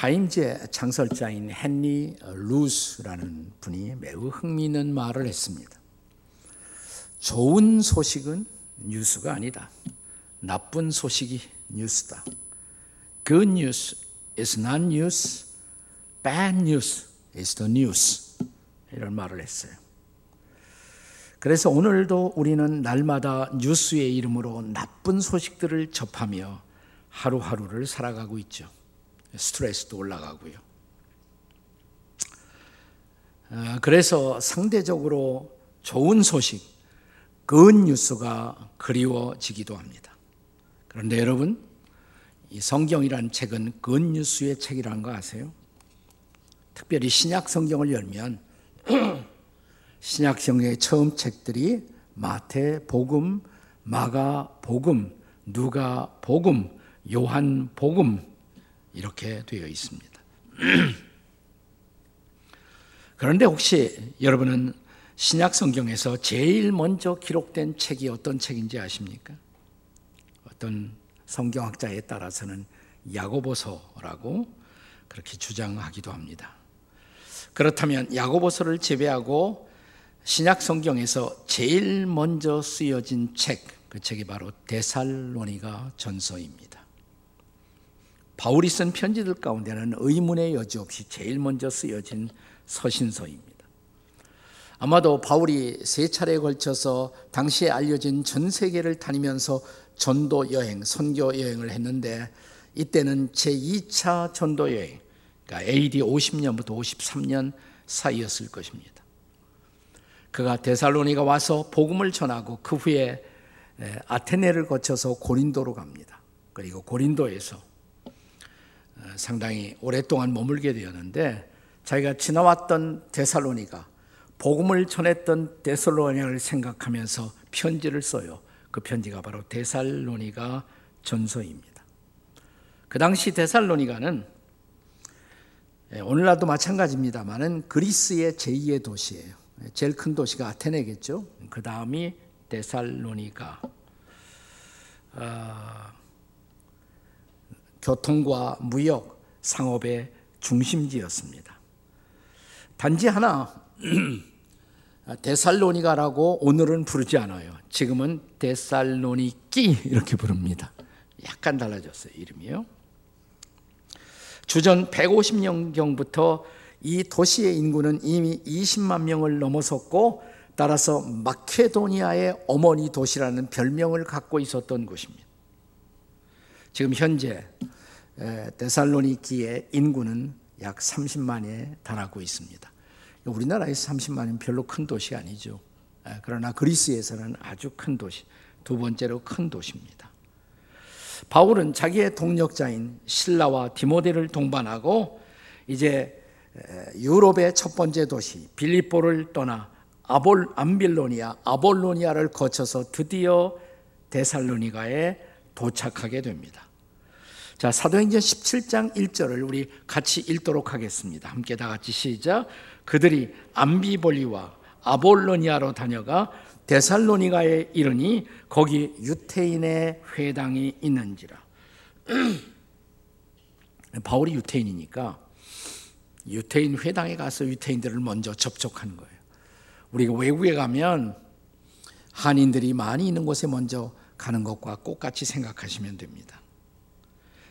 타임즈의 창설자인 헨리 루스라는 분이 매우 흥미있는 말을 했습니다. 좋은 소식은 뉴스가 아니다. 나쁜 소식이 뉴스다. Good news is not news. Bad news is the news. 이런 말을 했어요. 그래서 오늘도 우리는 날마다 뉴스의 이름으로 나쁜 소식들을 접하며 하루하루를 살아가고 있죠. 스트레스도 올라가고요. 아, 그래서 상대적으로 좋은 소식, 그 뉴스가 그리워지기도 합니다. 그런데 여러분, 이 성경이라는 책은 그 뉴스의 책이라는 거 아세요? 특별히 신약 성경을 열면 신약 성경의 처음 책들이 마태 복음, 마가 복음, 누가 복음, 요한 복음 이렇게 되어 있습니다. 그런데 혹시 여러분은 신약 성경에서 제일 먼저 기록된 책이 어떤 책인지 아십니까? 어떤 성경학자에 따라서는 야고보서라고 그렇게 주장하기도 합니다. 그렇다면 야고보서를 제외하고 신약 성경에서 제일 먼저 쓰여진 책, 그 책이 바로 데살로니가 전서입니다. 바울이 쓴 편지들 가운데는 의문의 여지 없이 제일 먼저 쓰여진 서신서입니다. 아마도 바울이 세 차례에 걸쳐서 당시에 알려진 전 세계를 다니면서 전도 여행, 선교 여행을 했는데 이때는 제2차 전도 여행, 그러니까 AD 50년부터 53년 사이였을 것입니다. 그가 데살로니가 와서 복음을 전하고 그 후에 아테네를 거쳐서 고린도로 갑니다. 그리고 고린도에서 어, 상당히 오랫동안 머물게 되었는데 자기가 지나왔던 데살로니가 복음을 전했던 데살로니가를 생각하면서 편지를 써요. 그 편지가 바로 데살로니가 전서입니다. 그 당시 데살로니가는 오늘날도 마찬가지입니다만은 그리스의 제2의 도시예요. 제일 큰 도시가 아테네겠죠. 그 다음이 데살로니가. 어, 교통과 무역, 상업의 중심지였습니다. 단지 하나 데살로니가라고 오늘은 부르지 않아요. 지금은 데살로니키 이렇게 부릅니다. 약간 달라졌어요, 이름이요. 주전 150년경부터 이 도시의 인구는 이미 20만 명을 넘어섰고 따라서 마케도니아의 어머니 도시라는 별명을 갖고 있었던 곳입니다. 지금 현재 데살로니키의 인구는 약 30만에 달하고 있습니다. 우리나라에서 30만이면 별로 큰 도시 아니죠. 그러나 그리스에서는 아주 큰 도시, 두 번째로 큰 도시입니다. 바울은 자기의 동력자인 신라와 디모데를 동반하고 이제 유럽의 첫 번째 도시 빌립보를 떠나 아볼 암빌로니아 아볼로니아를 거쳐서 드디어 데살로니가에 도착하게 됩니다. 자, 사도행전 17장 1절을 우리 같이 읽도록 하겠습니다. 함께 다 같이 시작. 그들이 암비볼리와 아볼로니아로 다녀가 데살로니가에 이르니 거기 유태인의 회당이 있는지라. 바울이 유태인이니까 유태인 회당에 가서 유태인들을 먼저 접촉하는 거예요. 우리가 외국에 가면 한인들이 많이 있는 곳에 먼저 가는 것과 똑같이 생각하시면 됩니다.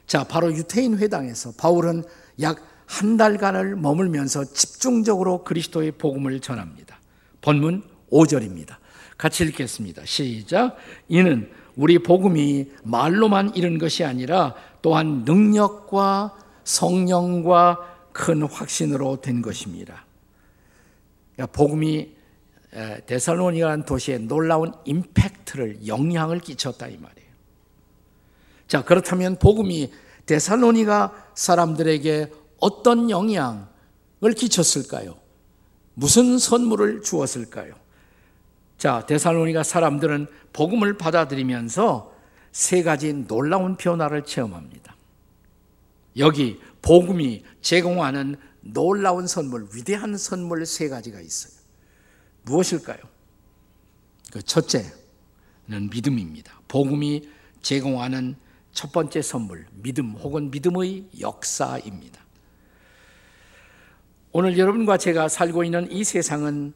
자, 바로 유태인 회당에서 바울은 약 한 달간을 머물면서 집중적으로 그리스도의 복음을 전합니다. 본문 5절입니다. 같이 읽겠습니다. 시작. 이는 우리 복음이 말로만 이른 것이 아니라 또한 능력과 성령과 큰 확신으로 된 것입니다. 복음이 데살로니가라는 도시에 놀라운 임팩트를 영향을 끼쳤다 이 말이에요. 자 그렇다면 복음이 데살로니가 사람들에게 어떤 영향을 끼쳤을까요? 무슨 선물을 주었을까요? 자 데살로니가 사람들은 복음을 받아들이면서 세 가지 놀라운 변화를 체험합니다. 여기 복음이 제공하는 놀라운 선물, 위대한 선물 세 가지가 있어요. 무엇일까요? 그 첫째는 믿음입니다. 복음이 제공하는 첫 번째 선물, 믿음 혹은 믿음의 역사입니다. 오늘 여러분과 제가 살고 있는 이 세상은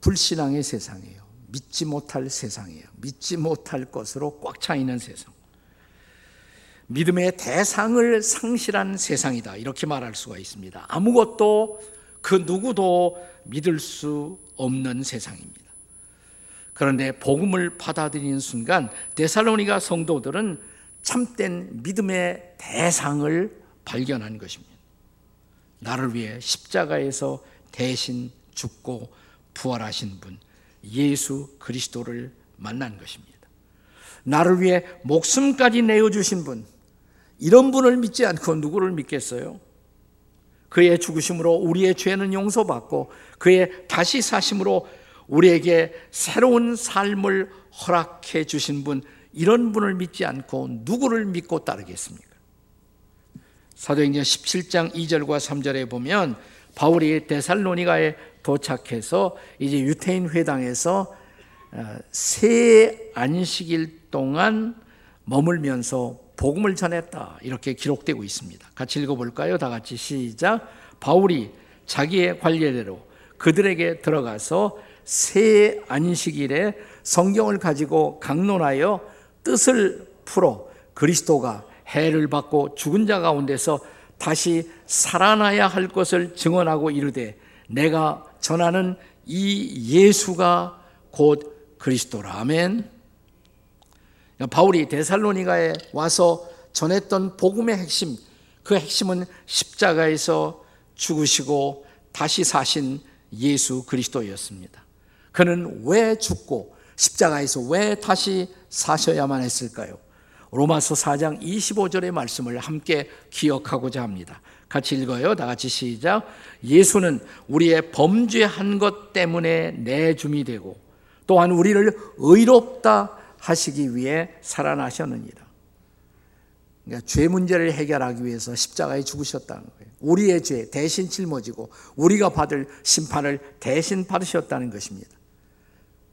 불신앙의 세상이에요. 믿지 못할 세상이에요. 믿지 못할 것으로 꽉 차 있는 세상. 믿음의 대상을 상실한 세상이다. 이렇게 말할 수가 있습니다. 아무것도 그 누구도 믿을 수 없는 세상입니다. 그런데 복음을 받아들이는 순간 데살로니가 성도들은 참된 믿음의 대상을 발견한 것입니다. 나를 위해 십자가에서 대신 죽고 부활하신 분 예수 그리스도를 만난 것입니다. 나를 위해 목숨까지 내어 주신 분 이런 분을 믿지 않고 누구를 믿겠어요? 그의 죽으심으로 우리의 죄는 용서받고 그의 다시 사심으로 우리에게 새로운 삶을 허락해 주신 분 이런 분을 믿지 않고 누구를 믿고 따르겠습니까? 사도행전 17장 2절과 3절에 보면 바울이 데살로니가에 도착해서 이제 유태인 회당에서 어, 세 안식일 동안 머물면서 복음을 전했다. 이렇게 기록되고 있습니다. 같이 읽어볼까요? 다 같이 시작. 바울이 자기의 관례대로 그들에게 들어가서 새 안식일에 성경을 가지고 강론하여 뜻을 풀어 그리스도가 해를 받고 죽은 자 가운데서 다시 살아나야 할 것을 증언하고 이르되 내가 전하는 이 예수가 곧 그리스도라. 아멘. 바울이 데살로니가에 와서 전했던 복음의 핵심, 그 핵심은 십자가에서 죽으시고 다시 사신 예수 그리스도였습니다. 그는 왜 죽고 십자가에서 왜 다시 사셔야만 했을까요? 로마서 4장 25절의 말씀을 함께 기억하고자 합니다. 같이 읽어요. 다 같이 시작. 예수는 우리의 범죄한 것 때문에 내줌이 되고 또한 우리를 의롭다 하시기 위해 살아나셨느니라. 그러니까 죄 문제를 해결하기 위해서 십자가에 죽으셨다는 거예요. 우리의 죄 대신 짊어지고 우리가 받을 심판을 대신 받으셨다는 것입니다.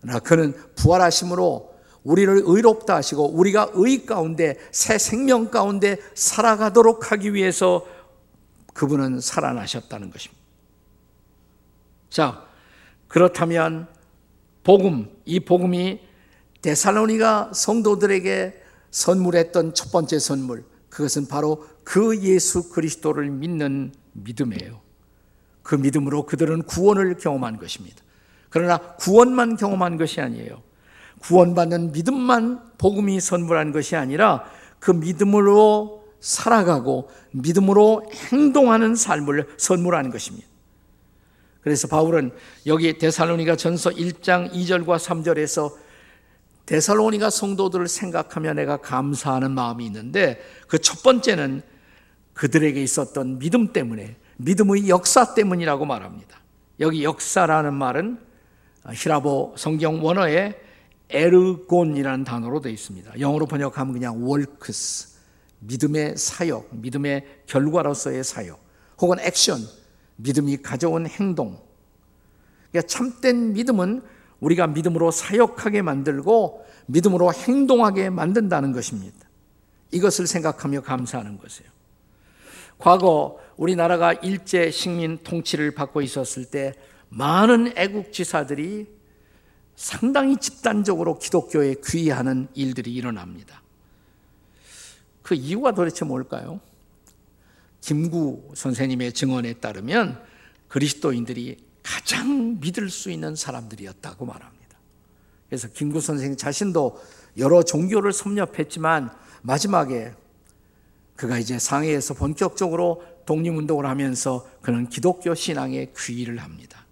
그러나 그는 부활하심으로 우리를 의롭다 하시고 우리가 의 가운데 새 생명 가운데 살아가도록 하기 위해서 그분은 살아나셨다는 것입니다. 자, 그렇다면 복음, 이 복음이 데살로니가 성도들에게 선물했던 첫 번째 선물, 그것은 바로 그 예수 그리스도를 믿는 믿음이에요. 그 믿음으로 그들은 구원을 경험한 것입니다. 그러나 구원만 경험한 것이 아니에요. 구원받는 믿음만 복음이 선물한 것이 아니라 그 믿음으로 살아가고 믿음으로 행동하는 삶을 선물하는 것입니다. 그래서 바울은 여기 데살로니가 전서 1장 2절과 3절에서 데살로니가 성도들을 생각하며 내가 감사하는 마음이 있는데 그 첫 번째는 그들에게 있었던 믿음 때문에 믿음의 역사 때문이라고 말합니다. 여기 역사라는 말은 히라보 성경 원어에 에르곤이라는 단어로 되어 있습니다. 영어로 번역하면 그냥 월크스, 믿음의 사역, 믿음의 결과로서의 사역, 혹은 액션, 믿음이 가져온 행동. 그러니까 참된 믿음은 우리가 믿음으로 사역하게 만들고 믿음으로 행동하게 만든다는 것입니다. 이것을 생각하며 감사하는 것이에요. 과거 우리나라가 일제 식민 통치를 받고 있었을 때 많은 애국 지사들이 상당히 집단적으로 기독교에 귀의하는 일들이 일어납니다. 그 이유가 도대체 뭘까요? 김구 선생님의 증언에 따르면 그리스도인들이 가장 믿을 수 있는 사람들이었다고 말합니다. 그래서 김구 선생 자신도 여러 종교를 섭렵했지만 마지막에 그가 이제 상해에서 본격적으로 독립운동을 하면서 그는 기독교 신앙에 귀의를 합니다.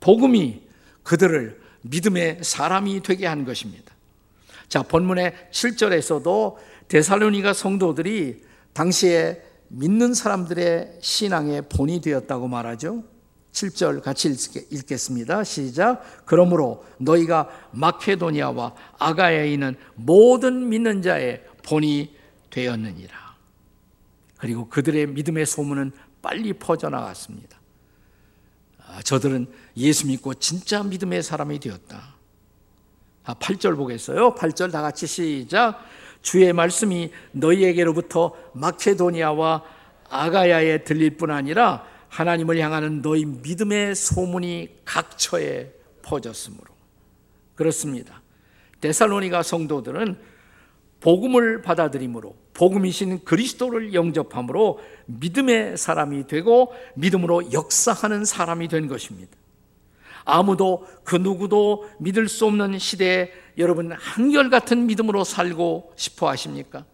복음이 그들을 믿음의 사람이 되게 한 것입니다. 자, 본문의 7절에서도 데살로니가 성도들이 당시에 믿는 사람들의 신앙의 본이 되었다고 말하죠. 7절 같이 읽겠습니다. 시작. 그러므로 너희가 마케도니아와 아가야에 있는 모든 믿는 자의 본이 되었느니라. 그리고 그들의 믿음의 소문은 빨리 퍼져나갔습니다. 아, 저들은 예수 믿고 진짜 믿음의 사람이 되었다. 8절 아, 보겠어요. 8절 다 같이 시작. 주의 말씀이 너희에게로부터 마케도니아와 아가야에 들릴 뿐 아니라 하나님을 향하는 너희 믿음의 소문이 각처에 퍼졌으므로 그렇습니다. 데살로니가 성도들은 복음을 받아들임으로 복음이신 그리스도를 영접함으로 믿음의 사람이 되고 믿음으로 역사하는 사람이 된 것입니다. 아무도 그 누구도 믿을 수 없는 시대에 여러분 한결같은 믿음으로 살고 싶어 하십니까?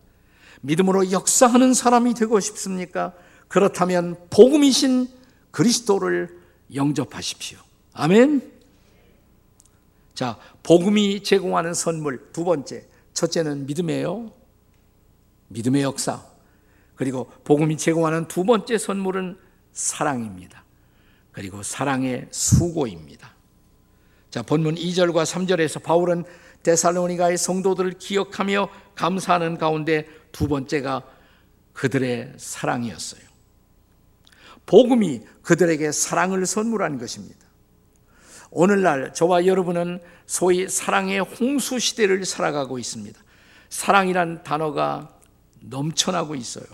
믿음으로 역사하는 사람이 되고 싶습니까? 그렇다면 복음이신 그리스도를 영접하십시오. 아멘. 자, 복음이 제공하는 선물 두 번째. 첫째는 믿음이에요. 믿음의 역사. 그리고 복음이 제공하는 두 번째 선물은 사랑입니다. 그리고 사랑의 수고입니다. 자, 본문 2절과 3절에서 바울은 데살로니가의 성도들을 기억하며 감사하는 가운데 두 번째가 그들의 사랑이었어요. 복음이 그들에게 사랑을 선물한 것입니다. 오늘날 저와 여러분은 소위 사랑의 홍수 시대를 살아가고 있습니다. 사랑이란 단어가 넘쳐나고 있어요.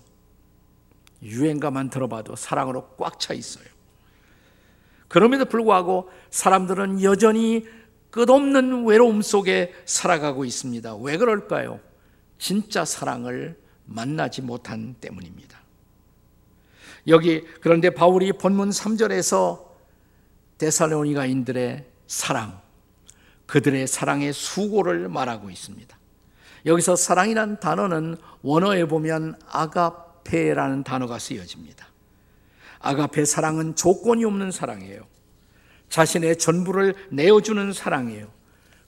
유행가만 들어봐도 사랑으로 꽉 차 있어요. 그럼에도 불구하고 사람들은 여전히 끝없는 외로움 속에 살아가고 있습니다. 왜 그럴까요? 진짜 사랑을 만나지 못한 때문입니다. 여기 그런데 바울이 본문 3절에서 데살로니가인들의 사랑, 그들의 사랑의 수고를 말하고 있습니다. 여기서 사랑이란 단어는 원어에 보면 아가페라는 단어가 쓰여집니다. 아가페 사랑은 조건이 없는 사랑이에요. 자신의 전부를 내어주는 사랑이에요.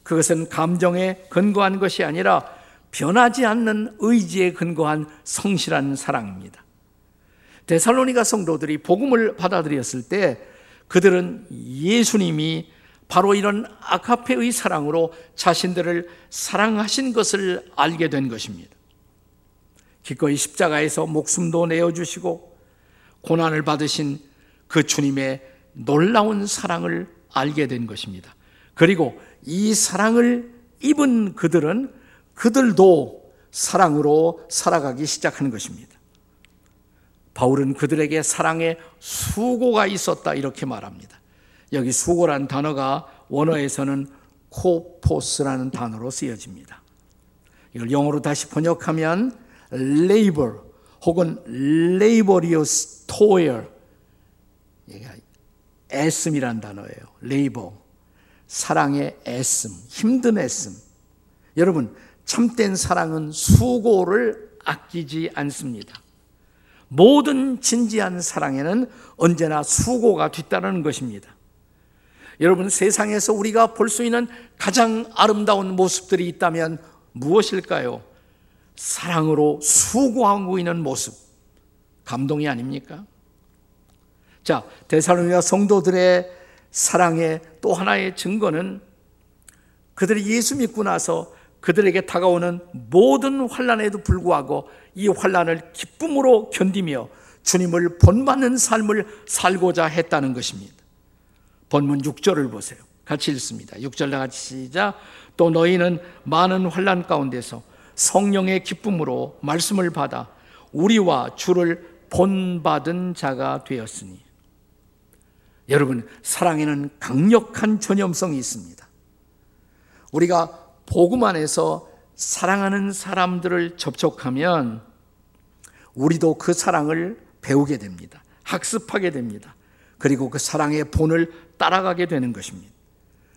그것은 감정에 근거한 것이 아니라 변하지 않는 의지에 근거한 성실한 사랑입니다. 데살로니가 성도들이 복음을 받아들였을 때 그들은 예수님이 바로 이런 아카페의 사랑으로 자신들을 사랑하신 것을 알게 된 것입니다. 기꺼이 십자가에서 목숨도 내어주시고 고난을 받으신 그 주님의 놀라운 사랑을 알게 된 것입니다. 그리고 이 사랑을 입은 그들은 그들도 사랑으로 살아가기 시작하는 것입니다. 바울은 그들에게 사랑의 수고가 있었다 이렇게 말합니다. 여기 수고란 단어가 원어에서는 코포스라는 단어로 쓰여집니다. 이걸 영어로 다시 번역하면 labor 혹은 laborious toil 애씀이란 단어예요. labor 사랑의 애씀, 힘든 애씀. 여러분 참된 사랑은 수고를 아끼지 않습니다. 모든 진지한 사랑에는 언제나 수고가 뒤따르는 것입니다. 여러분 세상에서 우리가 볼 수 있는 가장 아름다운 모습들이 있다면 무엇일까요? 사랑으로 수고하고 있는 모습. 감동이 아닙니까? 자, 데살로니가 성도들의 사랑의 또 하나의 증거는 그들이 예수 믿고 나서 그들에게 다가오는 모든 환란에도 불구하고 이 환란을 기쁨으로 견디며 주님을 본받는 삶을 살고자 했다는 것입니다. 본문 6절을 보세요. 같이 읽습니다. 6절 다 같이 시작. 또 너희는 많은 환란 가운데서 성령의 기쁨으로 말씀을 받아 우리와 주를 본받은 자가 되었으니 여러분 사랑에는 강력한 전염성이 있습니다. 우리가 복음 안에서 사랑하는 사람들을 접촉하면 우리도 그 사랑을 배우게 됩니다. 학습하게 됩니다. 그리고 그 사랑의 본을 따라가게 되는 것입니다.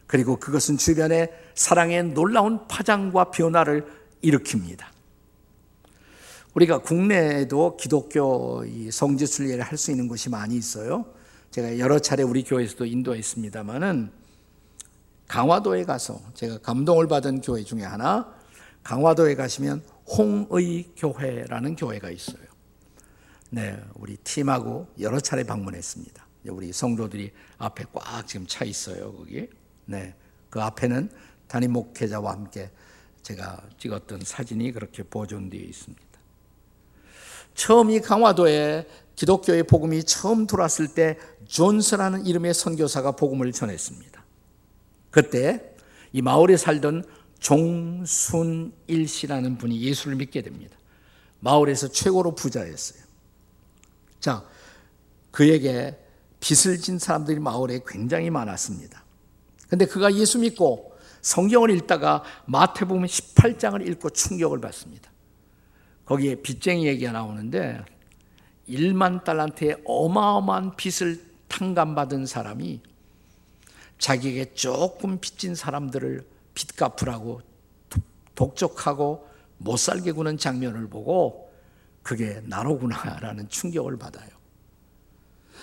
그리고 그것은 주변에 사랑의 놀라운 파장과 변화를 일으킵니다. 우리가 국내에도 기독교 성지순례를 할 수 있는 곳이 많이 있어요. 제가 여러 차례 우리 교회에서도 인도했습니다만은 강화도에 가서 제가 감동을 받은 교회 중에 하나 강화도에 가시면 홍의 교회라는 교회가 있어요. 네, 우리 팀하고 여러 차례 방문했습니다. 우리 성도들이 앞에 꽉 지금 차 있어요, 거기. 네, 그 앞에는 담임 목회자와 함께 제가 찍었던 사진이 그렇게 보존되어 있습니다. 처음 이 강화도에 기독교의 복음이 처음 들어왔을 때 존스라는 이름의 선교사가 복음을 전했습니다. 그때 이 마을에 살던 종순일 씨라는 분이 예수를 믿게 됩니다. 마을에서 최고로 부자였어요. 자, 그에게 빚을 진 사람들이 마을에 굉장히 많았습니다. 근데 그가 예수 믿고 성경을 읽다가 마태복음 18장을 읽고 충격을 받습니다. 거기에 빚쟁이 얘기가 나오는데 1만 달란트의 어마어마한 빚을 탕감받은 사람이 자기에게 조금 빚진 사람들을 빚 갚으라고 독촉하고 못 살게 구는 장면을 보고 그게 나로구나라는 충격을 받아요.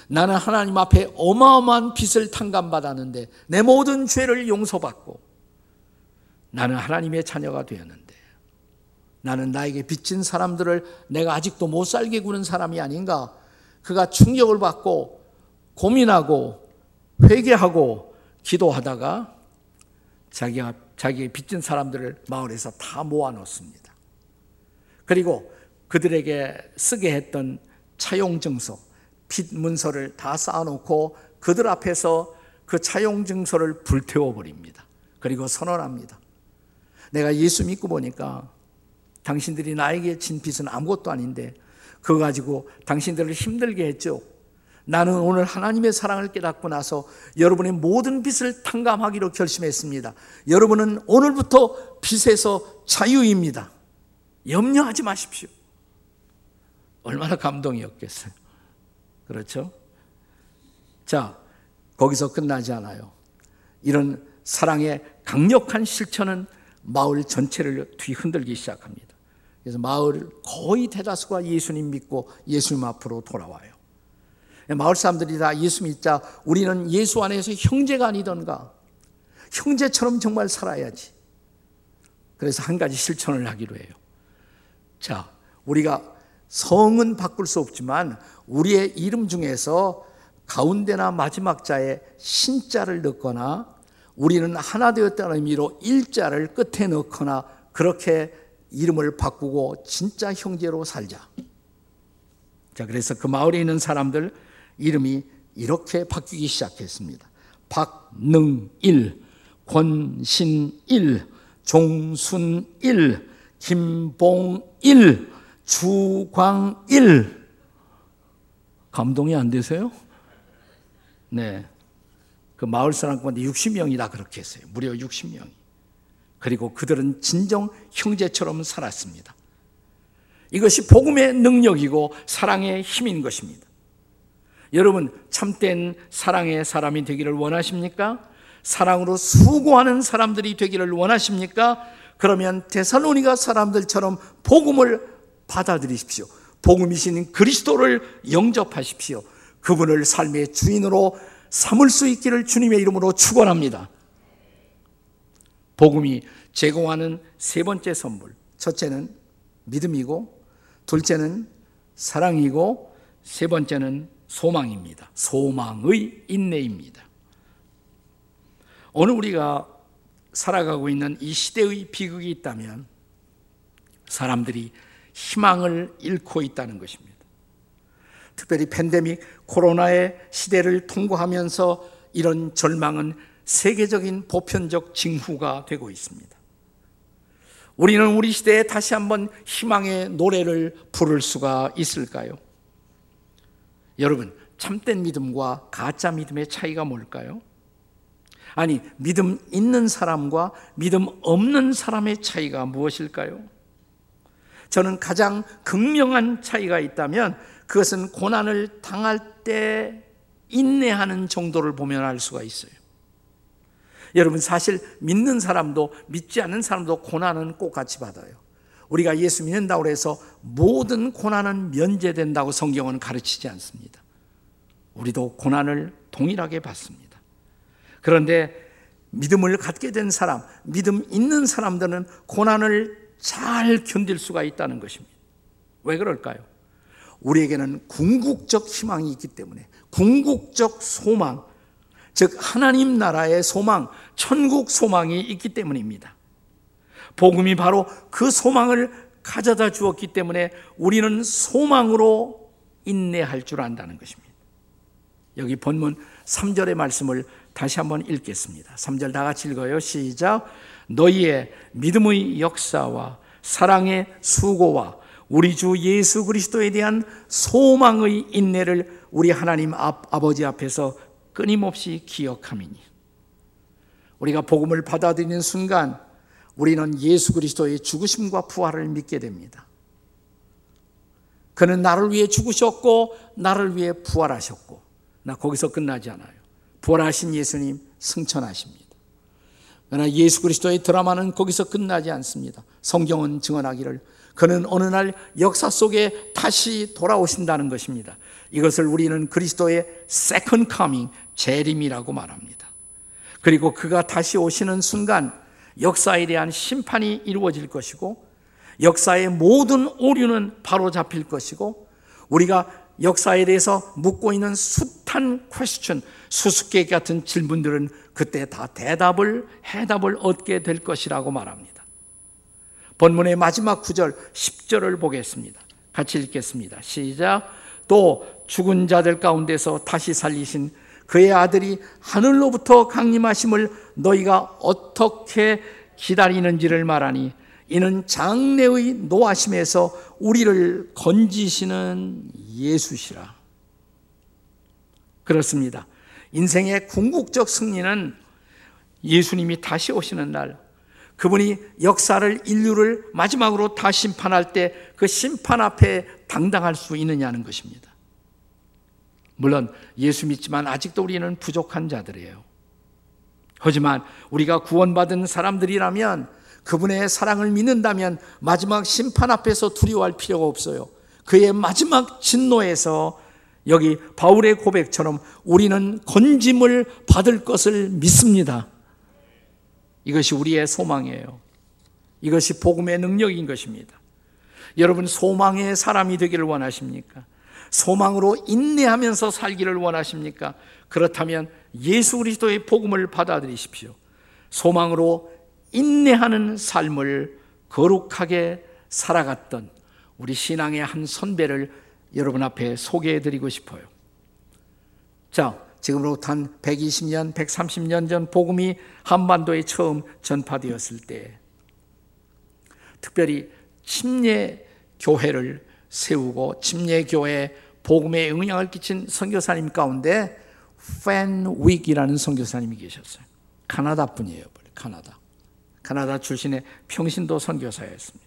나는 하나님 앞에 어마어마한 빚을 탕감받았는데 내 모든 죄를 용서받고 나는 하나님의 자녀가 되었는데 나는 나에게 빚진 사람들을 내가 아직도 못 살게 구는 사람이 아닌가 그가 충격을 받고 고민하고 회개하고 기도하다가 자기가 자기의 빚진 사람들을 마을에서 다 모아 놓습니다. 그리고 그들에게 쓰게 했던 차용 증서, 빚 문서를 다 쌓아 놓고 그들 앞에서 그 차용 증서를 불태워 버립니다. 그리고 선언합니다. 내가 예수 믿고 보니까 당신들이 나에게 진 빚은 아무것도 아닌데 그거 가지고 당신들을 힘들게 했죠. 나는 오늘 하나님의 사랑을 깨닫고 나서 여러분의 모든 빚을 탕감하기로 결심했습니다. 여러분은 오늘부터 빚에서 자유입니다. 염려하지 마십시오. 얼마나 감동이었겠어요. 그렇죠? 자, 거기서 끝나지 않아요. 이런 사랑의 강력한 실천은 마을 전체를 뒤흔들기 시작합니다. 그래서 마을 거의 대다수가 예수님 믿고 예수님 앞으로 돌아와요. 마을 사람들이 다 예수 믿자 우리는 예수 안에서 형제가 아니던가 형제처럼 정말 살아야지. 그래서 한 가지 실천을 하기로 해요. 자, 우리가 성은 바꿀 수 없지만 우리의 이름 중에서 가운데나 마지막 자에 신자를 넣거나 우리는 하나 되었다는 의미로 일자를 끝에 넣거나 그렇게 이름을 바꾸고 진짜 형제로 살자. 자, 그래서 그 마을에 있는 사람들 이름이 이렇게 바뀌기 시작했습니다. 박능일, 권신일, 종순일, 김봉일, 주광일. 감동이 안 되세요? 네. 그 마을 사람 가운데 60명이 다 그렇게 했어요. 무려 60명이. 그리고 그들은 진정 형제처럼 살았습니다. 이것이 복음의 능력이고 사랑의 힘인 것입니다. 여러분, 참된 사랑의 사람이 되기를 원하십니까? 사랑으로 수고하는 사람들이 되기를 원하십니까? 그러면 데살로니가 사람들처럼 복음을 받아들이십시오. 복음이신 그리스도를 영접하십시오. 그분을 삶의 주인으로 삼을 수 있기를 주님의 이름으로 축원합니다. 복음이 제공하는 세 번째 선물. 첫째는 믿음이고 둘째는 사랑이고 세 번째는 소망입니다. 소망의 인내입니다. 오늘 우리가 살아가고 있는 이 시대의 비극이 있다면 사람들이 희망을 잃고 있다는 것입니다. 특별히 팬데믹 코로나의 시대를 통과하면서 이런 절망은 세계적인 보편적 징후가 되고 있습니다. 우리는 우리 시대에 다시 한번 희망의 노래를 부를 수가 있을까요? 여러분, 참된 믿음과 가짜 믿음의 차이가 뭘까요? 아니, 믿음 있는 사람과 믿음 없는 사람의 차이가 무엇일까요? 저는 가장 극명한 차이가 있다면 그것은 고난을 당할 때 인내하는 정도를 보면 알 수가 있어요. 여러분, 사실 믿는 사람도 믿지 않는 사람도 고난은 꼭 같이 받아요. 우리가 예수 믿는다고 해서 모든 고난은 면제된다고 성경은 가르치지 않습니다. 우리도 고난을 동일하게 받습니다. 그런데 믿음을 갖게 된 사람, 믿음 있는 사람들은 고난을 잘 견딜 수가 있다는 것입니다. 왜 그럴까요? 우리에게는 궁극적 희망이 있기 때문에 궁극적 소망, 즉 하나님 나라의 소망, 천국 소망이 있기 때문입니다. 복음이 바로 그 소망을 가져다 주었기 때문에 우리는 소망으로 인내할 줄 안다는 것입니다. 여기 본문 3절의 말씀을 다시 한번 읽겠습니다. 3절 다 같이 읽어요. 시작. 너희의 믿음의 역사와 사랑의 수고와 우리 주 예수 그리스도에 대한 소망의 인내를 우리 하나님 앞, 아버지 앞에서 끊임없이 기억함이니 우리가 복음을 받아들이는 순간 우리는 예수 그리스도의 죽으심과 부활을 믿게 됩니다. 그는 나를 위해 죽으셨고 나를 위해 부활하셨고 나 거기서 끝나지 않아요. 부활하신 예수님 승천하십니다. 그러나 예수 그리스도의 드라마는 거기서 끝나지 않습니다. 성경은 증언하기를 그는 어느 날 역사 속에 다시 돌아오신다는 것입니다. 이것을 우리는 그리스도의 second coming, 재림이라고 말합니다. 그리고 그가 다시 오시는 순간 역사에 대한 심판이 이루어질 것이고 역사의 모든 오류는 바로 잡힐 것이고 우리가 역사에 대해서 묻고 있는 숱한 퀘스천, 수수께끼 같은 질문들은 그때 다 대답을 해답을 얻게 될 것이라고 말합니다. 본문의 마지막 구절 10절을 보겠습니다. 같이 읽겠습니다. 시작. 또 죽은 자들 가운데서 다시 살리신 그의 아들이 하늘로부터 강림하심을 너희가 어떻게 기다리는지를 말하니 이는 장래의 노하심에서 우리를 건지시는 예수시라. 그렇습니다. 인생의 궁극적 승리는 예수님이 다시 오시는 날, 그분이 역사를, 인류를 마지막으로 다 심판할 때 그 심판 앞에 당당할 수 있느냐는 것입니다. 물론 예수 믿지만 아직도 우리는 부족한 자들이에요. 하지만 우리가 구원받은 사람들이라면 그분의 사랑을 믿는다면 마지막 심판 앞에서 두려워할 필요가 없어요. 그의 마지막 진노에서 여기 바울의 고백처럼 우리는 건짐을 받을 것을 믿습니다. 이것이 우리의 소망이에요. 이것이 복음의 능력인 것입니다. 여러분 소망의 사람이 되기를 원하십니까? 소망으로 인내하면서 살기를 원하십니까? 그렇다면 예수 그리스도의 복음을 받아들이십시오. 소망으로 인내하는 삶을 거룩하게 살아갔던 우리 신앙의 한 선배를 여러분 앞에 소개해 드리고 싶어요. 자, 지금으로부터 한 120년, 130년 전 복음이 한반도에 처음 전파되었을 때 특별히 침례 교회를 세우고 침례 교회 복음에 영향을 끼친 선교사님 가운데 팬 윅이라는 선교사님이 계셨어요. 카나다 분이에요, 카나다. 카나다 출신의 평신도 선교사였습니다.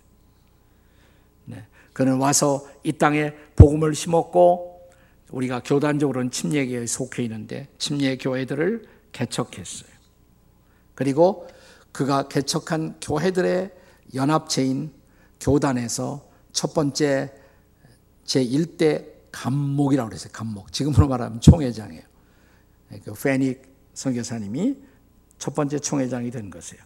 네. 그는 와서 이 땅에 복음을 심었고 우리가 교단적으로는 침례교회에 속해 있는데 침례교회들을 개척했어요. 그리고 그가 개척한 교회들의 연합체인 교단에서 첫 번째 제1대 감목이라고 그랬어요. 감목. 지금으로 말하면 총회장이에요. 그 페닉 선교사님이 첫 번째 총회장이 된 것이에요.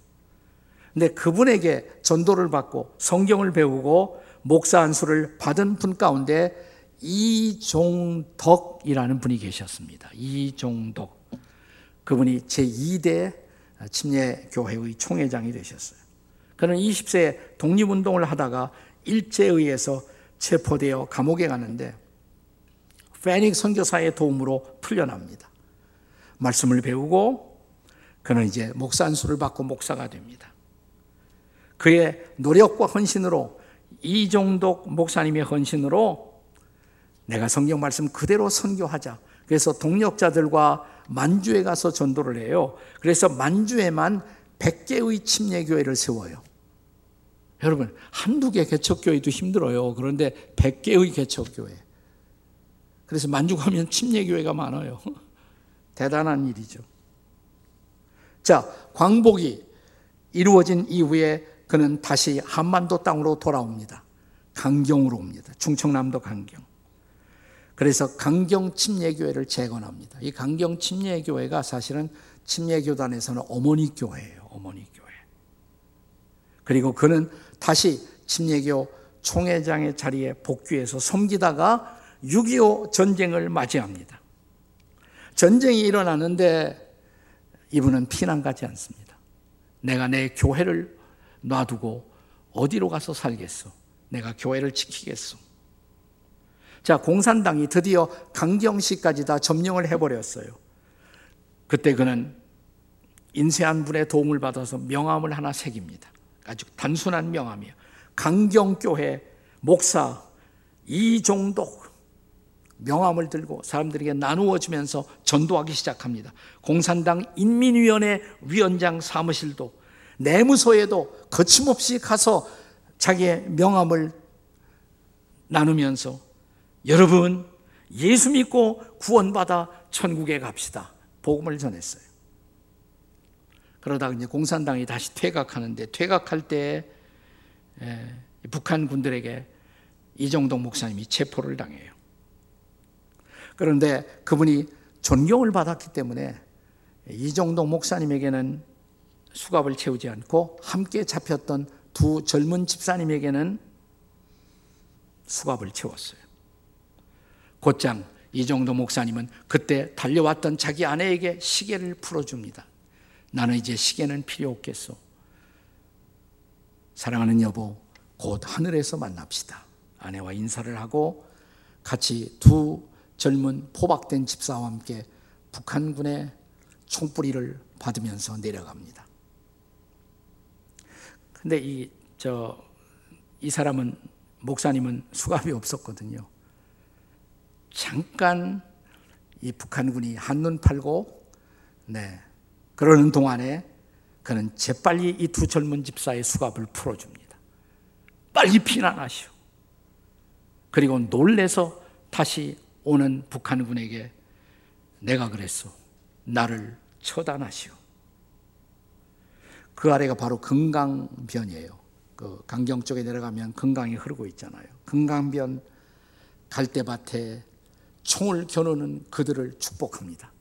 근데 그분에게 전도를 받고 성경을 배우고 목사 안수를 받은 분 가운데 이종덕이라는 분이 계셨습니다. 이종덕. 그분이 제2대 침례교회의 총회장이 되셨어요. 그는 20세에 독립운동을 하다가 일제에 의해서 체포되어 감옥에 가는데 페닉 선교사의 도움으로 풀려납니다. 말씀을 배우고 그는 이제 목사 안수를 받고 목사가 됩니다. 그의 노력과 헌신으로 이종독 목사님의 헌신으로 내가 성경 말씀 그대로 선교하자. 그래서 동력자들과 만주에 가서 전도를 해요. 그래서 만주에만 100개의 침례교회를 세워요. 여러분, 한두 개 개척교회도 힘들어요. 그런데 100개의 개척교회. 그래서 만주 가면 침례교회가 많아요. 대단한 일이죠. 자, 광복이 이루어진 이후에 그는 다시 한반도 땅으로 돌아옵니다. 강경으로 옵니다. 충청남도 강경. 그래서 강경 침례교회를 재건합니다. 이 강경 침례교회가 사실은 침례교단에서는 어머니 교회예요. 어머니 교회. 그리고 그는 다시 침례교 총회장의 자리에 복귀해서 섬기다가 6.25 전쟁을 맞이합니다. 전쟁이 일어나는데 이분은 피난 가지 않습니다. 내가 내 교회를 놔두고 어디로 가서 살겠어? 내가 교회를 지키겠어. 자, 공산당이 드디어 강경시까지 다 점령을 해버렸어요. 그때 그는 인쇄한 분의 도움을 받아서 명함을 하나 새깁니다. 아주 단순한 명함이에요. 강경교회 목사 이종독 명함을 들고 사람들에게 나누어 주면서 전도하기 시작합니다. 공산당 인민위원회 위원장 사무실도 내무소에도 거침없이 가서 자기의 명함을 나누면서 여러분 예수 믿고 구원받아 천국에 갑시다. 복음을 전했어요. 그러다가 이제 공산당이 다시 퇴각하는데 퇴각할 때 북한 군들에게 이정동 목사님이 체포를 당해요. 그런데 그분이 존경을 받았기 때문에 이정동 목사님에게는 수갑을 채우지 않고 함께 잡혔던 두 젊은 집사님에게는 수갑을 채웠어요. 곧장 이정동 목사님은 그때 달려왔던 자기 아내에게 시계를 풀어줍니다. 나는 이제 시계는 필요 없겠소. 사랑하는 여보, 곧 하늘에서 만납시다. 아내와 인사를 하고 같이 두 젊은 포박된 집사와 함께 북한군의 총뿌리를 받으면서 내려갑니다. 근데 이, 저, 이 사람은, 목사님은 수갑이 없었거든요. 잠깐 이 북한군이 한눈 팔고, 네, 그러는 동안에 그는 재빨리 이 두 젊은 집사의 수갑을 풀어줍니다. 빨리 피난하시오. 그리고 놀래서 다시 오는 북한군에게 내가 그랬어. 나를 처단하시오. 그 아래가 바로 금강변이에요. 그 강경 쪽에 내려가면 금강이 흐르고 있잖아요. 금강변 갈대밭에 총을 겨누는 그들을 축복합니다.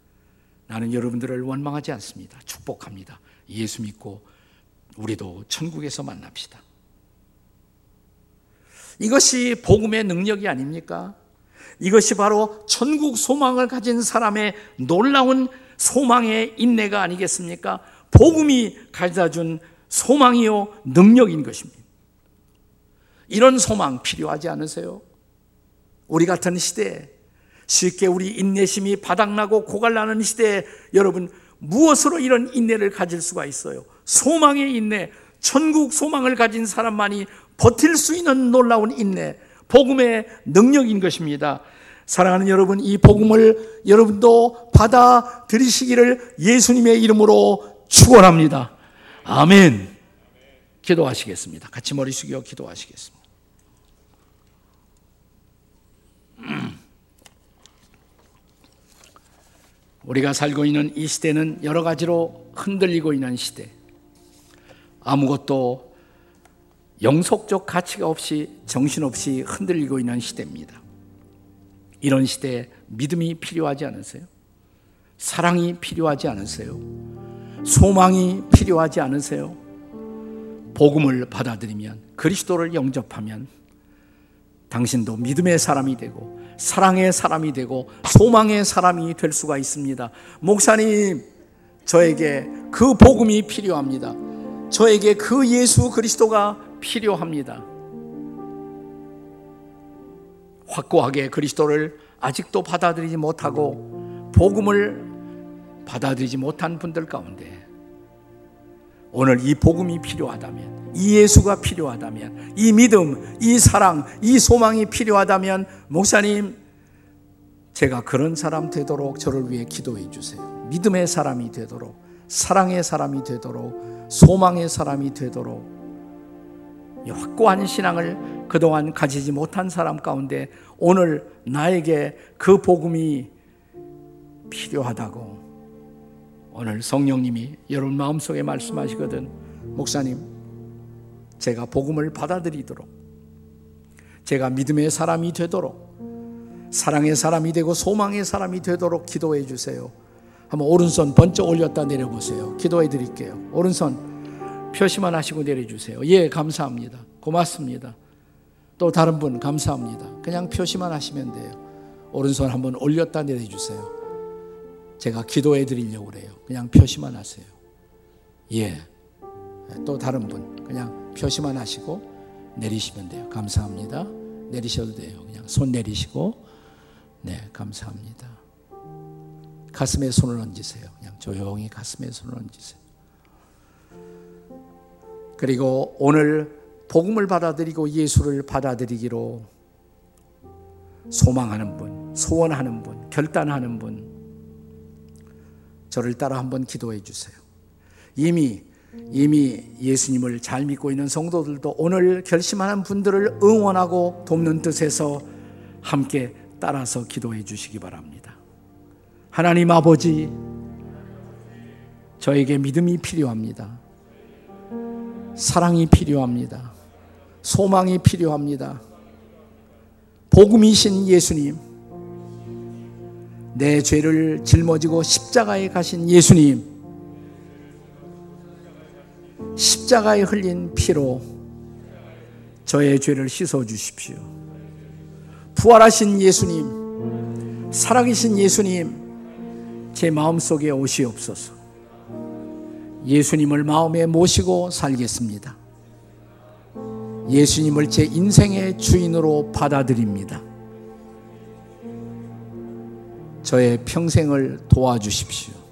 나는 여러분들을 원망하지 않습니다. 축복합니다. 예수 믿고 우리도 천국에서 만납시다. 이것이 복음의 능력이 아닙니까? 이것이 바로 천국 소망을 가진 사람의 놀라운 소망의 인내가 아니겠습니까? 복음이 가져다 준 소망이요, 능력인 것입니다. 이런 소망 필요하지 않으세요? 우리 같은 시대에 쉽게 우리 인내심이 바닥나고 고갈나는 시대에 여러분 무엇으로 이런 인내를 가질 수가 있어요? 소망의 인내, 천국 소망을 가진 사람만이 버틸 수 있는 놀라운 인내, 복음의 능력인 것입니다. 사랑하는 여러분, 이 복음을 여러분도 받아들이시기를 예수님의 이름으로 축원합니다. 아멘. 기도하시겠습니다. 같이 머리 숙여 기도하시겠습니다. 우리가 살고 있는 이 시대는 여러 가지로 흔들리고 있는 시대. 아무것도 영속적 가치가 없이 정신없이 흔들리고 있는 시대입니다. 이런 시대에 믿음이 필요하지 않으세요? 사랑이 필요하지 않으세요? 소망이 필요하지 않으세요? 복음을 받아들이면 그리스도를 영접하면 당신도 믿음의 사람이 되고 사랑의 사람이 되고 소망의 사람이 될 수가 있습니다. 목사님, 저에게 그 복음이 필요합니다. 저에게 그 예수 그리스도가 필요합니다. 확고하게 그리스도를 아직도 받아들이지 못하고 복음을 받아들이지 못한 분들 가운데 오늘 이 복음이 필요하다면 이 예수가 필요하다면 이 믿음, 이 사랑, 이 소망이 필요하다면 목사님 제가 그런 사람 되도록 저를 위해 기도해 주세요. 믿음의 사람이 되도록 사랑의 사람이 되도록 소망의 사람이 되도록 확고한 신앙을 그동안 가지지 못한 사람 가운데 오늘 나에게 그 복음이 필요하다고 오늘 성령님이 여러분 마음속에 말씀하시거든 목사님 제가 복음을 받아들이도록 제가 믿음의 사람이 되도록 사랑의 사람이 되고 소망의 사람이 되도록 기도해 주세요. 한번 오른손 번쩍 올렸다 내려보세요. 기도해 드릴게요. 오른손 표시만 하시고 내려주세요. 예, 감사합니다. 고맙습니다. 또 다른 분 감사합니다. 그냥 표시만 하시면 돼요. 오른손 한번 올렸다 내려주세요. 제가 기도해 드리려고 그래요. 그냥 표시만 하세요. 예. 또 다른 분 그냥 표시만 하시고 내리시면 돼요. 감사합니다. 내리셔도 돼요. 그냥 손 내리시고 네, 감사합니다. 가슴에 손을 얹으세요. 그냥 조용히 가슴에 손을 얹으세요. 그리고 오늘 복음을 받아들이고 예수를 받아들이기로 소망하는 분, 소원하는 분, 결단하는 분, 저를 따라 한번 기도해 주세요. 이미 이미 예수님을 잘 믿고 있는 성도들도 오늘 결심하는 분들을 응원하고 돕는 뜻에서 함께 따라서 기도해 주시기 바랍니다. 하나님 아버지, 저에게 믿음이 필요합니다. 사랑이 필요합니다. 소망이 필요합니다. 복음이신 예수님, 내 죄를 짊어지고 십자가에 가신 예수님, 십자가에 흘린 피로 저의 죄를 씻어 주십시오. 부활하신 예수님, 살아계신 예수님, 제 마음속에 오시옵소서. 예수님을 마음에 모시고 살겠습니다. 예수님을 제 인생의 주인으로 받아들입니다. 저의 평생을 도와주십시오.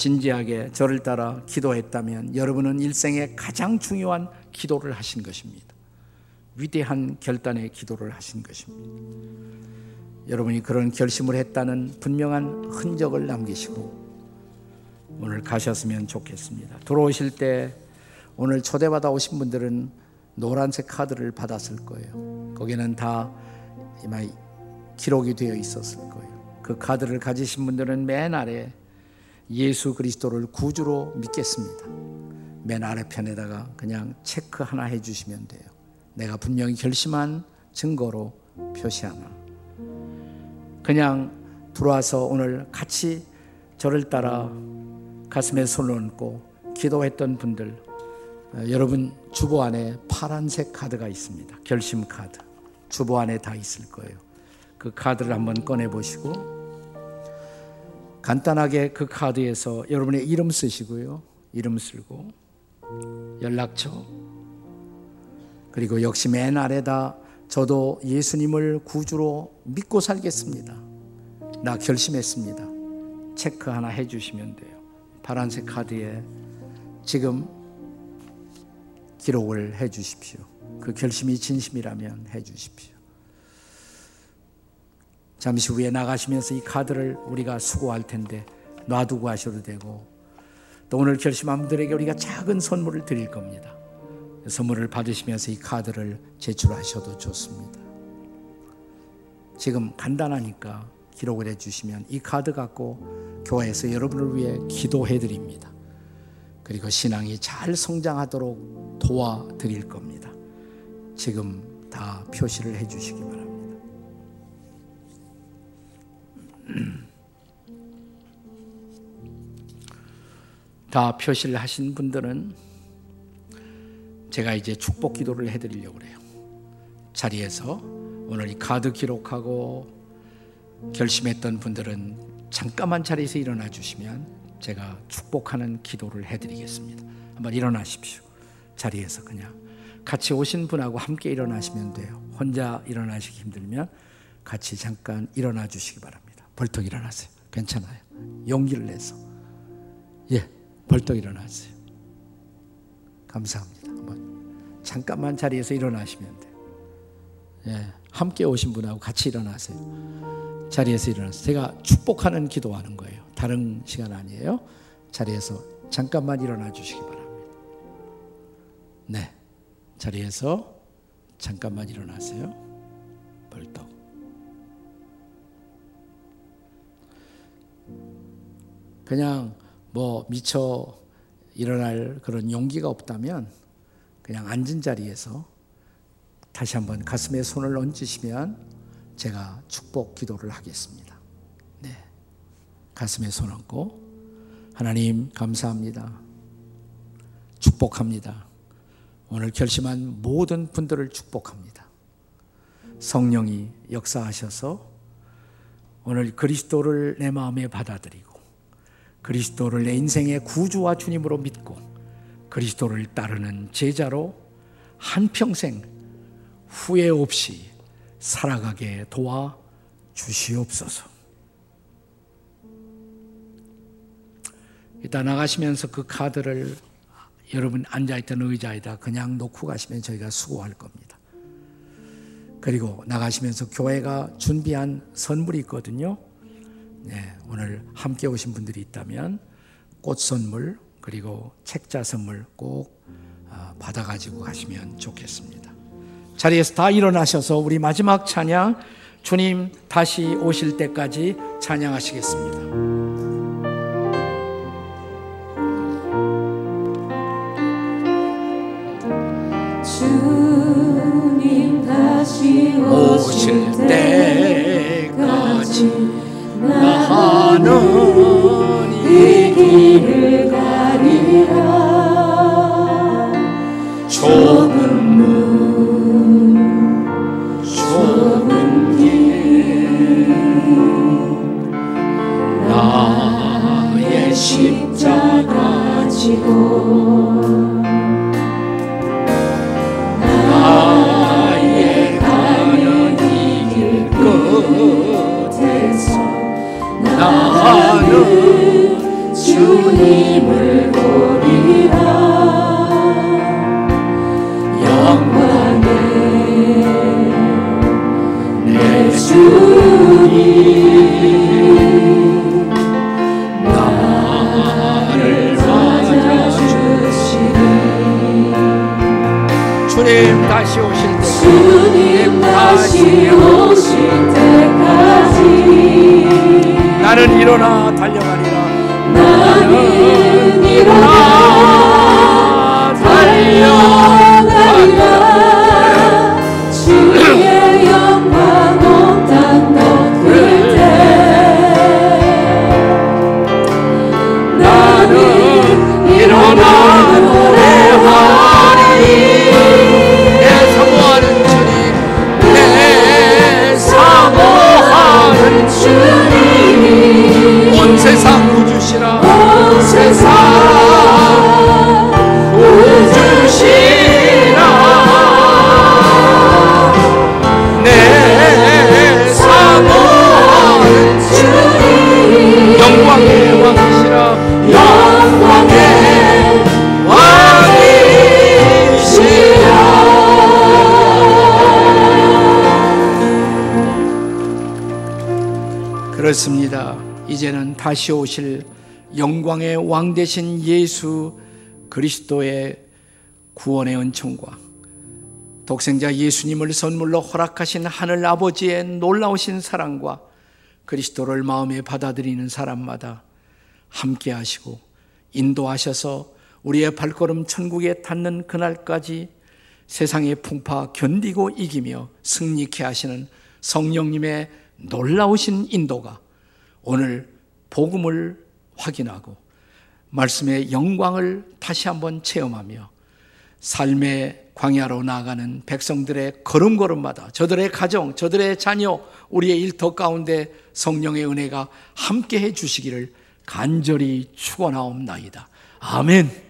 진지하게 저를 따라 기도했다면 여러분은 일생의 가장 중요한 기도를 하신 것입니다. 위대한 결단의 기도를 하신 것입니다. 여러분이 그런 결심을 했다는 분명한 흔적을 남기시고 오늘 가셨으면 좋겠습니다. 들어오실 때 오늘 초대받아 오신 분들은 노란색 카드를 받았을 거예요. 거기는 다 기록이 되어 있었을 거예요. 그 카드를 가지신 분들은 맨 아래 예수 그리스도를 구주로 믿겠습니다. 맨 아래편에다가 그냥 체크 하나 해주시면 돼요. 내가 분명히 결심한 증거로 표시 하나. 그냥 들어와서 오늘 같이 저를 따라 가슴에 손을 얹고 기도했던 분들, 어, 여러분 주보 안에 파란색 카드가 있습니다. 결심 카드. 주보 안에 다 있을 거예요. 그 카드를 한번 꺼내 보시고 간단하게 그 카드에서 여러분의 이름 쓰시고요. 이름 쓰고 연락처 그리고 역시 맨 아래다 저도 예수님을 구주로 믿고 살겠습니다. 나 결심했습니다. 체크 하나 해 주시면 돼요. 파란색 카드에 지금 기록을 해 주십시오. 그 결심이 진심이라면 해 주십시오. 잠시 후에 나가시면서 이 카드를 우리가 수고할 텐데 놔두고 하셔도 되고 또 오늘 결심한 분들에게 우리가 작은 선물을 드릴 겁니다. 선물을 받으시면서 이 카드를 제출하셔도 좋습니다. 지금 간단하니까 기록을 해주시면 이 카드 갖고 교회에서 여러분을 위해 기도해 드립니다. 그리고 신앙이 잘 성장하도록 도와드릴 겁니다. 지금 다 표시를 해 주시기 바랍니다. 다 표시를 하신 분들은 제가 이제 축복 기도를 해드리려고 그래요. 자리에서 오늘 이 카드 기록하고 결심했던 분들은 잠깐만 자리에서 일어나 주시면 제가 축복하는 기도를 해드리겠습니다. 한번 일어나십시오. 자리에서 그냥 같이 오신 분하고 함께 일어나시면 돼요. 혼자 일어나시기 힘들면 같이 잠깐 일어나 주시기 바랍니다. 벌떡 일어나세요. 괜찮아요. 용기를 내서. 예, 벌떡 일어나세요. 감사합니다. 한번 잠깐만 자리에서 일어나시면 돼요. 예, 함께 오신 분하고 같이 일어나세요. 자리에서 일어나서 제가 축복하는 기도하는 거예요. 다른 시간 아니에요. 자리에서 잠깐만 일어나 주시기 바랍니다. 네, 자리에서 잠깐만 일어나세요. 벌떡. 그냥 뭐 미처 일어날 그런 용기가 없다면 그냥 앉은 자리에서 다시 한번 가슴에 손을 얹으시면 제가 축복 기도를 하겠습니다. 네. 가슴에 손 얹고 하나님 감사합니다. 축복합니다. 오늘 결심한 모든 분들을 축복합니다. 성령이 역사하셔서 오늘 그리스도를 내 마음에 받아들이고 그리스도를 내 인생의 구주와 주님으로 믿고 그리스도를 따르는 제자로 한평생 후회 없이 살아가게 도와 주시옵소서. 이따 나가시면서 그 카드를 여러분 앉아있던 의자에다 그냥 놓고 가시면 저희가 수고할 겁니다. 그리고 나가시면서 교회가 준비한 선물이 있거든요. 네, 오늘 함께 오신 분들이 있다면 꽃 선물 그리고 책자 선물 꼭 아, 받아가지고 가시면 좋겠습니다. 자리에서 다 일어나셔서 우리 마지막 찬양 주님 다시 오실 때까지 찬양하시겠습니다. 주님 다시 오실 때 끝에서 나는 주님을 보리라 나는 일어나 다시 오실 영광의 왕 되신 예수 그리스도의 구원의 은총과 독생자 예수님을 선물로 허락하신 하늘 아버지의 놀라우신 사랑과 그리스도를 마음에 받아들이는 사람마다 함께 하시고 인도하셔서 우리의 발걸음 천국에 닿는 그날까지 세상의 풍파 견디고 이기며 승리케 하시는 성령님의 놀라우신 인도가 오늘 복음을 확인하고 말씀의 영광을 다시 한번 체험하며 삶의 광야로 나아가는 백성들의 걸음걸음마다 저들의 가정, 저들의 자녀, 우리의 일터 가운데 성령의 은혜가 함께 해 주시기를 간절히 축원하옵나이다. 아멘.